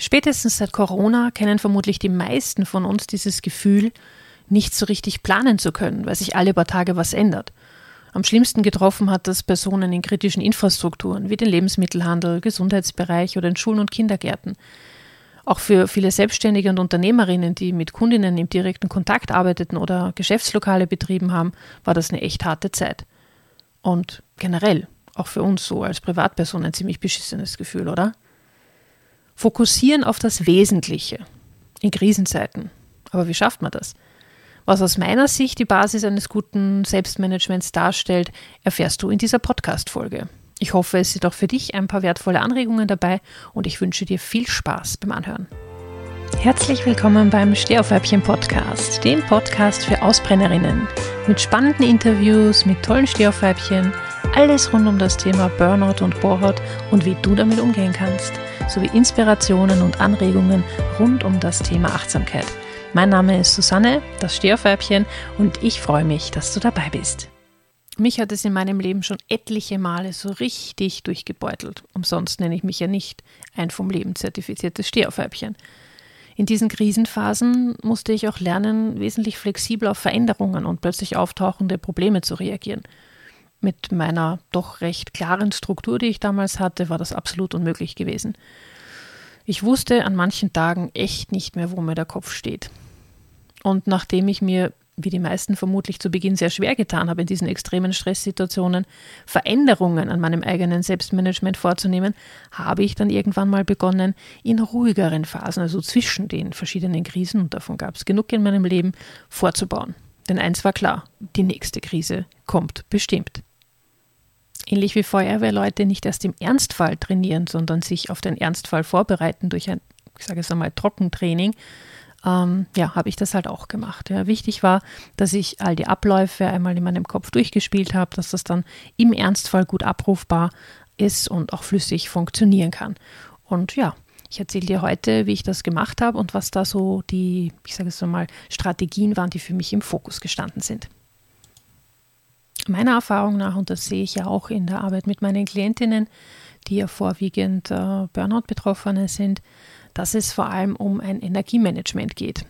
Spätestens seit Corona kennen vermutlich die meisten von uns dieses Gefühl, nicht so richtig planen zu können, weil sich alle paar Tage was ändert. Am schlimmsten getroffen hat das Personen in kritischen Infrastrukturen wie den Lebensmittelhandel, Gesundheitsbereich oder in Schulen und Kindergärten. Auch für viele Selbstständige und Unternehmerinnen, die mit Kundinnen im direkten Kontakt arbeiteten oder Geschäftslokale betrieben haben, war das eine echt harte Zeit. Und generell, auch für uns so als Privatperson ein ziemlich beschissenes Gefühl, oder? Fokussieren auf das Wesentliche in Krisenzeiten. Aber wie schafft man das? Was aus meiner Sicht die Basis eines guten Selbstmanagements darstellt, erfährst du in dieser Podcast-Folge. Ich hoffe, es sind auch für dich ein paar wertvolle Anregungen dabei und ich wünsche dir viel Spaß beim Anhören. Herzlich willkommen beim Stehaufweibchen Podcast, dem Podcast für Ausbrennerinnen. Mit spannenden Interviews, mit tollen Stehaufweibchen, alles rund um das Thema Burnout und Bohrhaut und wie du damit umgehen kannst, sowie Inspirationen und Anregungen rund um das Thema Achtsamkeit. Mein Name ist Susanne, das Stehaufweibchen, und ich freue mich, dass du dabei bist. Mich hat es in meinem Leben schon etliche Male so richtig durchgebeutelt. Umsonst nenne ich mich ja nicht ein vom Leben zertifiziertes Stehaufweibchen. In diesen Krisenphasen musste ich auch lernen, wesentlich flexibel auf Veränderungen und plötzlich auftauchende Probleme zu reagieren. Mit meiner doch recht klaren Struktur, die ich damals hatte, war das absolut unmöglich gewesen. Ich wusste an manchen Tagen echt nicht mehr, wo mir der Kopf steht. Und nachdem ich mir wie die meisten vermutlich zu Beginn sehr schwer getan habe, in diesen extremen Stresssituationen Veränderungen an meinem eigenen Selbstmanagement vorzunehmen, habe ich dann irgendwann mal begonnen, in ruhigeren Phasen, also zwischen den verschiedenen Krisen, und davon gab es genug in meinem Leben, vorzubauen. Denn eins war klar, die nächste Krise kommt bestimmt. Ähnlich wie Feuerwehrleute nicht erst im Ernstfall trainieren, sondern sich auf den Ernstfall vorbereiten durch ein, ich sage es einmal, Trockentraining, ähm, ja, habe ich das halt auch gemacht. Ja. Wichtig war, dass ich all die Abläufe einmal in meinem Kopf durchgespielt habe, dass das dann im Ernstfall gut abrufbar ist und auch flüssig funktionieren kann. Und ja, ich erzähle dir heute, wie ich das gemacht habe und was da so die, ich sage es mal, Strategien waren, die für mich im Fokus gestanden sind. Meiner Erfahrung nach, und das sehe ich ja auch in der Arbeit mit meinen Klientinnen, die ja vorwiegend äh, Burnout-Betroffene sind, dass es vor allem um ein Energiemanagement geht.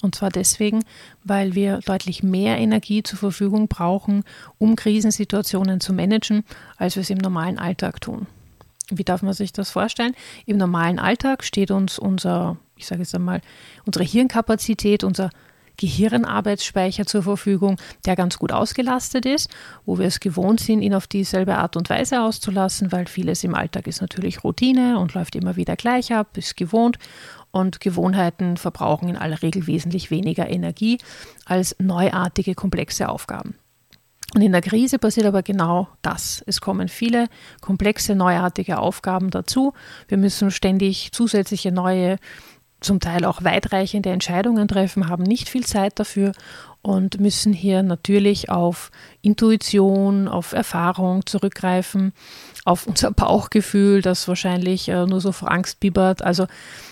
Und zwar deswegen, weil wir deutlich mehr Energie zur Verfügung brauchen, um Krisensituationen zu managen, als wir es im normalen Alltag tun. Wie darf man sich das vorstellen? Im normalen Alltag steht uns unser, ich sage jetzt einmal, unsere Hirnkapazität, unser Gehirnarbeitsspeicher zur Verfügung, der ganz gut ausgelastet ist, wo wir es gewohnt sind, ihn auf dieselbe Art und Weise auszulassen, weil vieles im Alltag ist natürlich Routine und läuft immer wieder gleich ab, ist gewohnt und Gewohnheiten verbrauchen in aller Regel wesentlich weniger Energie als neuartige, komplexe Aufgaben. Und in der Krise passiert aber genau das. Es kommen viele komplexe, neuartige Aufgaben dazu. Wir müssen ständig zusätzliche neue zum Teil auch weitreichende Entscheidungen treffen, haben nicht viel Zeit dafür und müssen hier natürlich auf Intuition, auf Erfahrung zurückgreifen, auf unser Bauchgefühl, das wahrscheinlich äh, nur so vor Angst bibbert. Also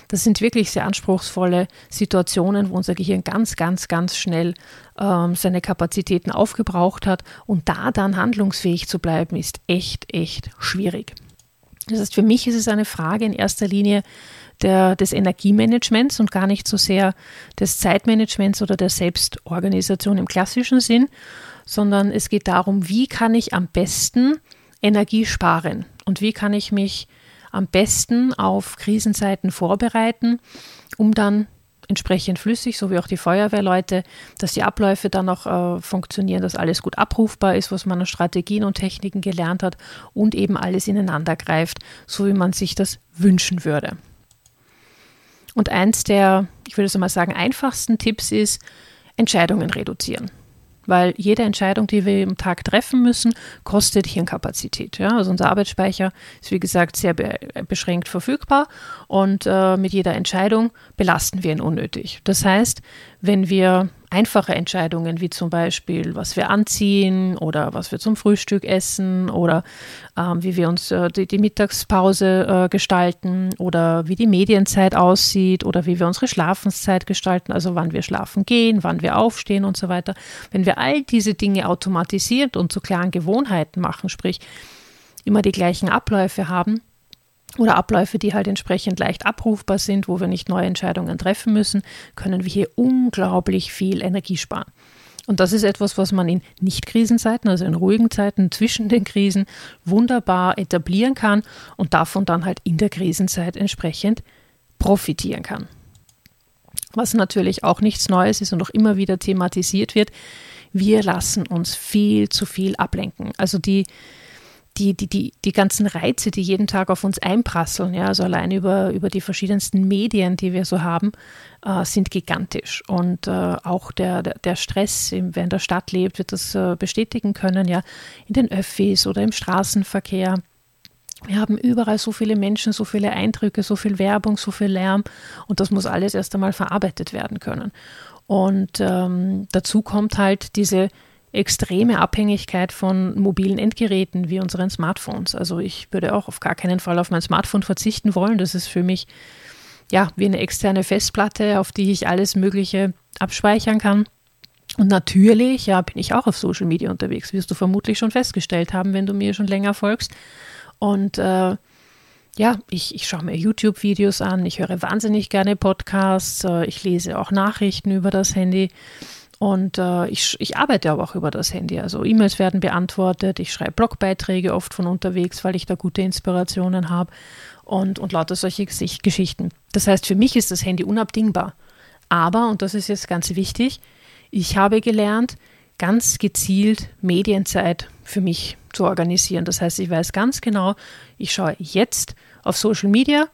das sind wirklich sehr anspruchsvolle Situationen, wo unser Gehirn ganz, ganz, ganz schnell ähm, seine Kapazitäten aufgebraucht hat und da dann handlungsfähig zu bleiben, ist echt, echt schwierig. Das heißt, für mich ist es eine Frage in erster Linie, der, des Energiemanagements und gar nicht so sehr des Zeitmanagements oder der Selbstorganisation im klassischen Sinn, sondern es geht darum, wie kann ich am besten Energie sparen und wie kann ich mich am besten auf Krisenzeiten vorbereiten, um dann entsprechend flüssig, so wie auch die Feuerwehrleute, dass die Abläufe dann auch äh, funktionieren, dass alles gut abrufbar ist, was man an Strategien und Techniken gelernt hat und eben alles ineinander greift, so wie man sich das wünschen würde. Und eins der, ich würde so mal sagen, einfachsten Tipps ist, Entscheidungen reduzieren. Weil jede Entscheidung, die wir im Tag treffen müssen, kostet Hirnkapazität. Ja? Also unser Arbeitsspeicher ist, wie gesagt, sehr be beschränkt verfügbar und äh, mit jeder Entscheidung belasten wir ihn unnötig. Das heißt, wenn wir einfache Entscheidungen, wie zum Beispiel, was wir anziehen oder was wir zum Frühstück essen oder ähm, wie wir uns äh, die, die, Mittagspause äh, gestalten oder wie die Medienzeit aussieht oder wie wir unsere Schlafenszeit gestalten, also wann wir schlafen gehen, wann wir aufstehen und so weiter. Wenn wir all diese Dinge automatisiert und zu klaren Gewohnheiten machen, sprich immer die gleichen Abläufe haben, oder Abläufe, die halt entsprechend leicht abrufbar sind, wo wir nicht neue Entscheidungen treffen müssen, können wir hier unglaublich viel Energie sparen. Und das ist etwas, was man in Nicht-Krisenzeiten, also in ruhigen Zeiten zwischen den Krisen, wunderbar etablieren kann und davon dann halt in der Krisenzeit entsprechend profitieren kann. Was natürlich auch nichts Neues ist und auch immer wieder thematisiert wird, wir lassen uns viel zu viel ablenken. Also die, die, die, die, die ganzen Reize, die jeden Tag auf uns einprasseln, ja, also allein über, über die verschiedensten Medien, die wir so haben, äh, sind gigantisch. Und äh, auch der, der Stress, wer in der Stadt lebt, wird das äh, bestätigen können, ja, in den Öffis oder im Straßenverkehr. Wir haben überall so viele Menschen, so viele Eindrücke, so viel Werbung, so viel Lärm und das muss alles erst einmal verarbeitet werden können. Und ähm, dazu kommt halt diese extreme Abhängigkeit von mobilen Endgeräten wie unseren Smartphones. Also ich würde auch auf gar keinen Fall auf mein Smartphone verzichten wollen. Das ist für mich ja wie eine externe Festplatte, auf die ich alles Mögliche abspeichern kann. Und natürlich, ja, bin ich auch auf Social Media unterwegs, wirst du vermutlich schon festgestellt haben, wenn du mir schon länger folgst. Und äh, ja, ich, ich schaue mir YouTube-Videos an, ich höre wahnsinnig gerne Podcasts, äh, ich lese auch Nachrichten über das Handy. Und äh, ich, ich arbeite aber auch über das Handy. Also E-Mails werden beantwortet, ich schreibe Blogbeiträge oft von unterwegs, weil ich da gute Inspirationen habe und, und lauter solche Geschichten. Das heißt, für mich ist das Handy unabdingbar. Aber, und das ist jetzt ganz wichtig, ich habe gelernt, ganz gezielt Medienzeit für mich zu organisieren. Das heißt, ich weiß ganz genau, ich schaue jetzt auf Social Media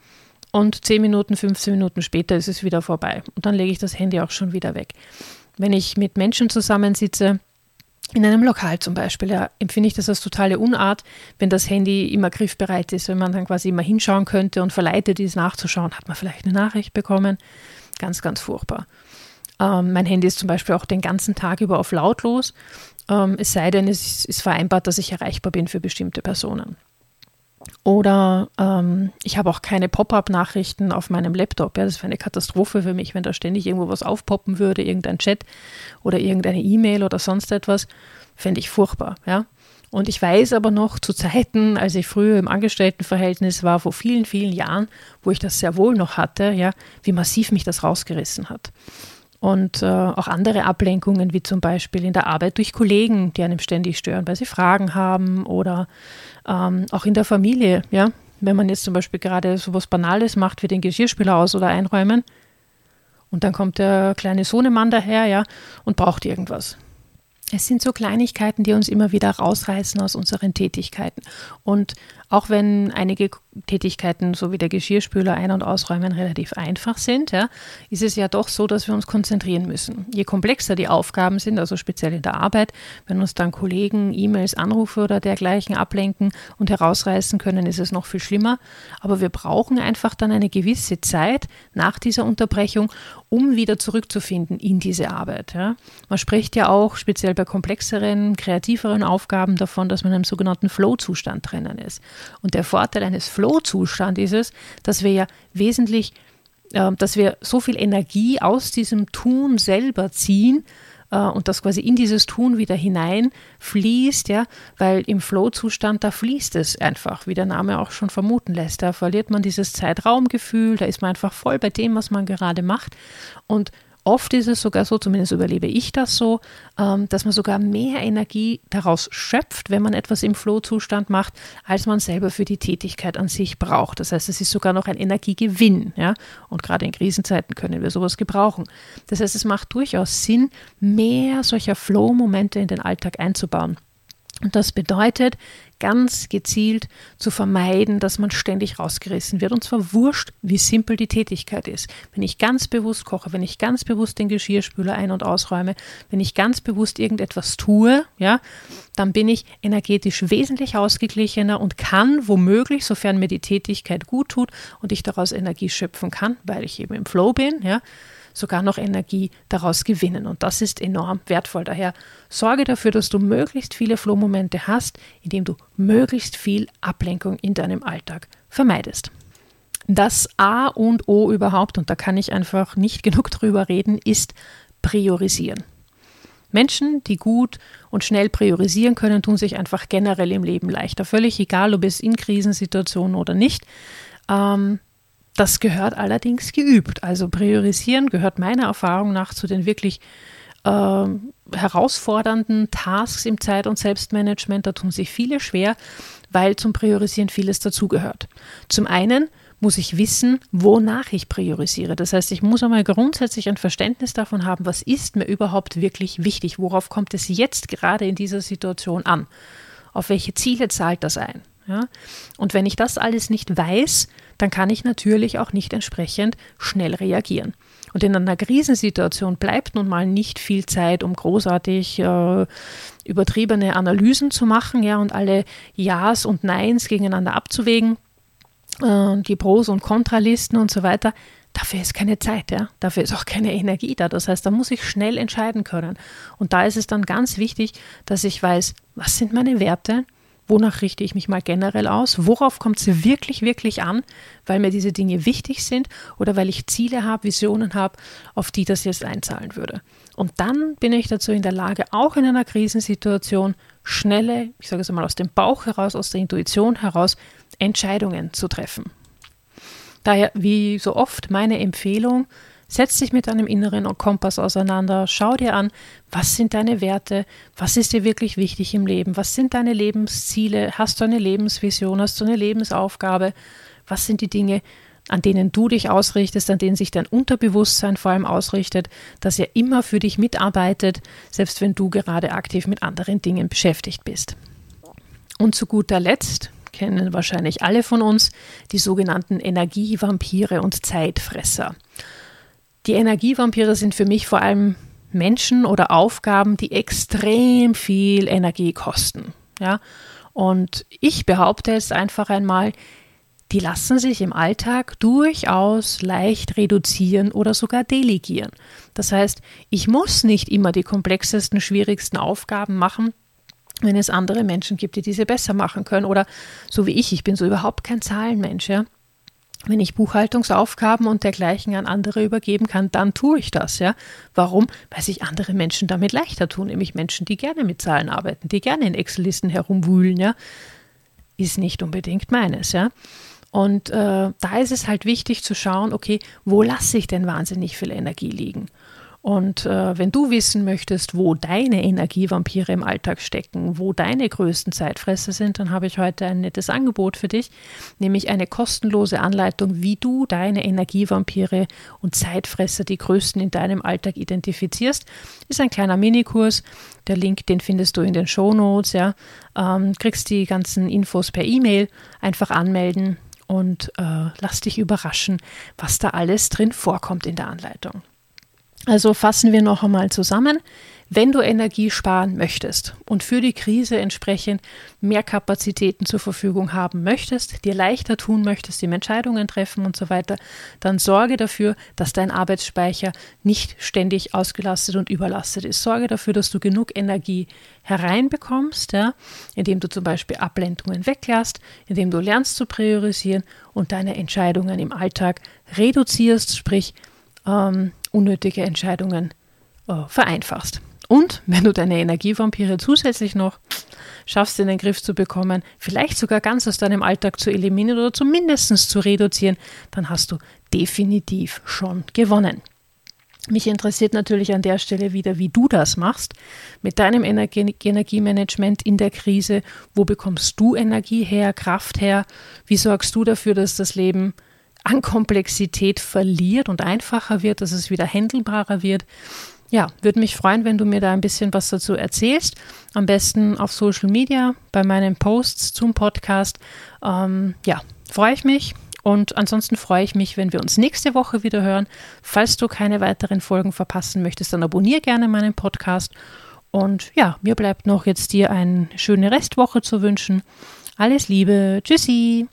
und 10 Minuten, 15 Minuten später ist es wieder vorbei. Und dann lege ich das Handy auch schon wieder weg wenn ich mit Menschen zusammensitze, in einem Lokal zum Beispiel, ja, empfinde ich das als totale Unart, wenn das Handy immer griffbereit ist, wenn man dann quasi immer hinschauen könnte und verleitet ist, nachzuschauen, hat man vielleicht eine Nachricht bekommen. Ganz, ganz furchtbar. Ähm, mein Handy ist zum Beispiel auch den ganzen Tag über auf lautlos, ähm, es sei denn, es ist vereinbart, dass ich erreichbar bin für bestimmte Personen. Oder ähm, ich habe auch keine Pop-up-Nachrichten auf meinem Laptop. Ja, das wäre eine Katastrophe für mich, wenn da ständig irgendwo was aufpoppen würde, irgendein Chat oder irgendeine E-Mail oder sonst etwas. Fände ich furchtbar. Ja. Und ich weiß aber noch zu Zeiten, als ich früher im Angestelltenverhältnis war, vor vielen, vielen Jahren, wo ich das sehr wohl noch hatte, ja, wie massiv mich das rausgerissen hat. Und äh, auch andere Ablenkungen, wie zum Beispiel in der Arbeit durch Kollegen, die einem ständig stören, weil sie Fragen haben oder ähm, auch in der Familie, ja. Wenn man jetzt zum Beispiel gerade so was Banales macht wie den Geschirrspüler aus- oder einräumen und dann kommt der kleine Sohnemann daher, ja, und braucht irgendwas. Es sind so Kleinigkeiten, die uns immer wieder rausreißen aus unseren Tätigkeiten. Und auch wenn einige Tätigkeiten, so wie der Geschirrspüler ein- und ausräumen, relativ einfach sind, ja, ist es ja doch so, dass wir uns konzentrieren müssen. Je komplexer die Aufgaben sind, also speziell in der Arbeit, wenn uns dann Kollegen, E-Mails, Anrufe oder dergleichen ablenken und herausreißen können, ist es noch viel schlimmer. Aber wir brauchen einfach dann eine gewisse Zeit nach dieser Unterbrechung, um wieder zurückzufinden in diese Arbeit. Ja. Man spricht ja auch speziell bei komplexeren, kreativeren Aufgaben davon, dass man einem sogenannten Flow-Zustand drinnen ist. Und der Vorteil eines Flow-Zustands ist es, dass wir ja wesentlich, äh, dass wir so viel Energie aus diesem Tun selber ziehen, äh, und das quasi in dieses Tun wieder hineinfließt, ja, weil im Flow-Zustand, da fließt es einfach, wie der Name auch schon vermuten lässt. Da verliert man dieses Zeitraumgefühl, da ist man einfach voll bei dem, was man gerade macht und Oft ist es sogar so, zumindest überlebe ich das so, ähm, dass man sogar mehr Energie daraus schöpft, wenn man etwas im Flow-Zustand macht, als man selber für die Tätigkeit an sich braucht. Das heißt, es ist sogar noch ein Energiegewinn. Ja? Und gerade in Krisenzeiten können wir sowas gebrauchen. Das heißt, es macht durchaus Sinn, mehr solcher Flow-Momente in den Alltag einzubauen. Und das bedeutet, ganz gezielt zu vermeiden, dass man ständig rausgerissen wird. Und zwar wurscht, wie simpel die Tätigkeit ist. Wenn ich ganz bewusst koche, wenn ich ganz bewusst den Geschirrspüler ein- und ausräume, wenn ich ganz bewusst irgendetwas tue, ja, dann bin ich energetisch wesentlich ausgeglichener und kann womöglich, sofern mir die Tätigkeit gut tut und ich daraus Energie schöpfen kann, weil ich eben im Flow bin, ja, sogar noch Energie daraus gewinnen. Und das ist enorm wertvoll. Daher sorge dafür, dass du möglichst viele Flow-Momente hast, indem du möglichst viel Ablenkung in deinem Alltag vermeidest. Das A und O überhaupt, und da kann ich einfach nicht genug drüber reden, ist priorisieren. Menschen, die gut und schnell priorisieren können, tun sich einfach generell im Leben leichter. Völlig egal, ob es in Krisensituationen oder nicht. Ähm, das gehört allerdings geübt. Also priorisieren gehört meiner Erfahrung nach zu den wirklich äh, herausfordernden Tasks im Zeit- und Selbstmanagement. Da tun sich viele schwer, weil zum Priorisieren vieles dazugehört. Zum einen muss ich wissen, wonach ich priorisiere. Das heißt, ich muss einmal grundsätzlich ein Verständnis davon haben, was ist mir überhaupt wirklich wichtig, worauf kommt es jetzt gerade in dieser Situation an, auf welche Ziele zahlt das ein. Ja? Und wenn ich das alles nicht weiß, dann kann ich natürlich auch nicht entsprechend schnell reagieren. Und in einer Krisensituation bleibt nun mal nicht viel Zeit, um großartig äh, übertriebene Analysen zu machen ja, und alle Ja's und Neins gegeneinander abzuwägen äh, die Pros- und Kontralisten und so weiter. Dafür ist keine Zeit, ja. Dafür ist auch keine Energie da. Das heißt, da muss ich schnell entscheiden können. Und da ist es dann ganz wichtig, dass ich weiß, was sind meine Werte, wonach richte ich mich mal generell aus, worauf kommt es wirklich, wirklich an, weil mir diese Dinge wichtig sind oder weil ich Ziele habe, Visionen habe, auf die das jetzt einzahlen würde. Und dann bin ich dazu in der Lage, auch in einer Krisensituation schnelle, ich sage es einmal aus dem Bauch heraus, aus der Intuition heraus, Entscheidungen zu treffen. Daher, wie so oft, meine Empfehlung, setz dich mit deinem inneren Kompass auseinander, schau dir an, was sind deine Werte, was ist dir wirklich wichtig im Leben, was sind deine Lebensziele, hast du eine Lebensvision, hast du eine Lebensaufgabe, was sind die Dinge, an denen du dich ausrichtest, an denen sich dein Unterbewusstsein vor allem ausrichtet, dass er immer für dich mitarbeitet, selbst wenn du gerade aktiv mit anderen Dingen beschäftigt bist. Und zu guter Letzt, kennen wahrscheinlich alle von uns, die sogenannten Energievampire und Zeitfresser. Die Energievampire sind für mich vor allem Menschen oder Aufgaben, die extrem viel Energie kosten. Ja? Und ich behaupte jetzt einfach einmal, die lassen sich im Alltag durchaus leicht reduzieren oder sogar delegieren. Das heißt, ich muss nicht immer die komplexesten, schwierigsten Aufgaben machen, wenn es andere Menschen gibt, die diese besser machen können. Oder so wie ich, ich bin so überhaupt kein Zahlenmensch. Ja? Wenn ich Buchhaltungsaufgaben und dergleichen an andere übergeben kann, dann tue ich das. Ja? Warum? Weil sich andere Menschen damit leichter tun, nämlich Menschen, die gerne mit Zahlen arbeiten, die gerne in Excel-Listen herumwühlen. Ja? Ist nicht unbedingt meines. Ja? Und äh, da ist es halt wichtig zu schauen, okay, wo lasse ich denn wahnsinnig viel Energie liegen? Und äh, wenn du wissen möchtest, wo deine Energievampire im Alltag stecken, wo deine größten Zeitfresser sind, dann habe ich heute ein nettes Angebot für dich, nämlich eine kostenlose Anleitung, wie du deine Energievampire und Zeitfresser, die größten in deinem Alltag identifizierst. Ist ein kleiner Minikurs. Der Link, den findest du in den Show Notes. Ja. Ähm, kriegst die ganzen Infos per E-Mail. Einfach anmelden und äh, lass dich überraschen, was da alles drin vorkommt in der Anleitung. Also fassen wir noch einmal zusammen. Wenn du Energie sparen möchtest und für die Krise entsprechend mehr Kapazitäten zur Verfügung haben möchtest, dir leichter tun möchtest, die Entscheidungen treffen und so weiter, dann sorge dafür, dass dein Arbeitsspeicher nicht ständig ausgelastet und überlastet ist. Sorge dafür, dass du genug Energie hereinbekommst, ja, indem du zum Beispiel Ablenkungen weglässt, indem du lernst zu priorisieren und deine Entscheidungen im Alltag reduzierst, sprich ähm, unnötige Entscheidungen äh, vereinfachst. Und wenn du deine Energievampire zusätzlich noch schaffst, in den Griff zu bekommen, vielleicht sogar ganz aus deinem Alltag zu eliminieren oder zumindest zu reduzieren, dann hast du definitiv schon gewonnen. Mich interessiert natürlich an der Stelle wieder, wie du das machst mit deinem Energie Energiemanagement in der Krise. Wo bekommst du Energie her, Kraft her? Wie sorgst du dafür, dass das Leben an Komplexität verliert und einfacher wird, dass es wieder händelbarer wird. Ja, würde mich freuen, wenn du mir da ein bisschen was dazu erzählst. Am besten auf Social Media, bei meinen Posts zum Podcast. Ähm, ja, freue ich mich. Und ansonsten freue ich mich, wenn wir uns nächste Woche wieder hören. Falls du keine weiteren Folgen verpassen möchtest, dann abonniere gerne meinen Podcast. Und ja, mir bleibt noch jetzt dir eine schöne Restwoche zu wünschen. Alles Liebe. Tschüssi.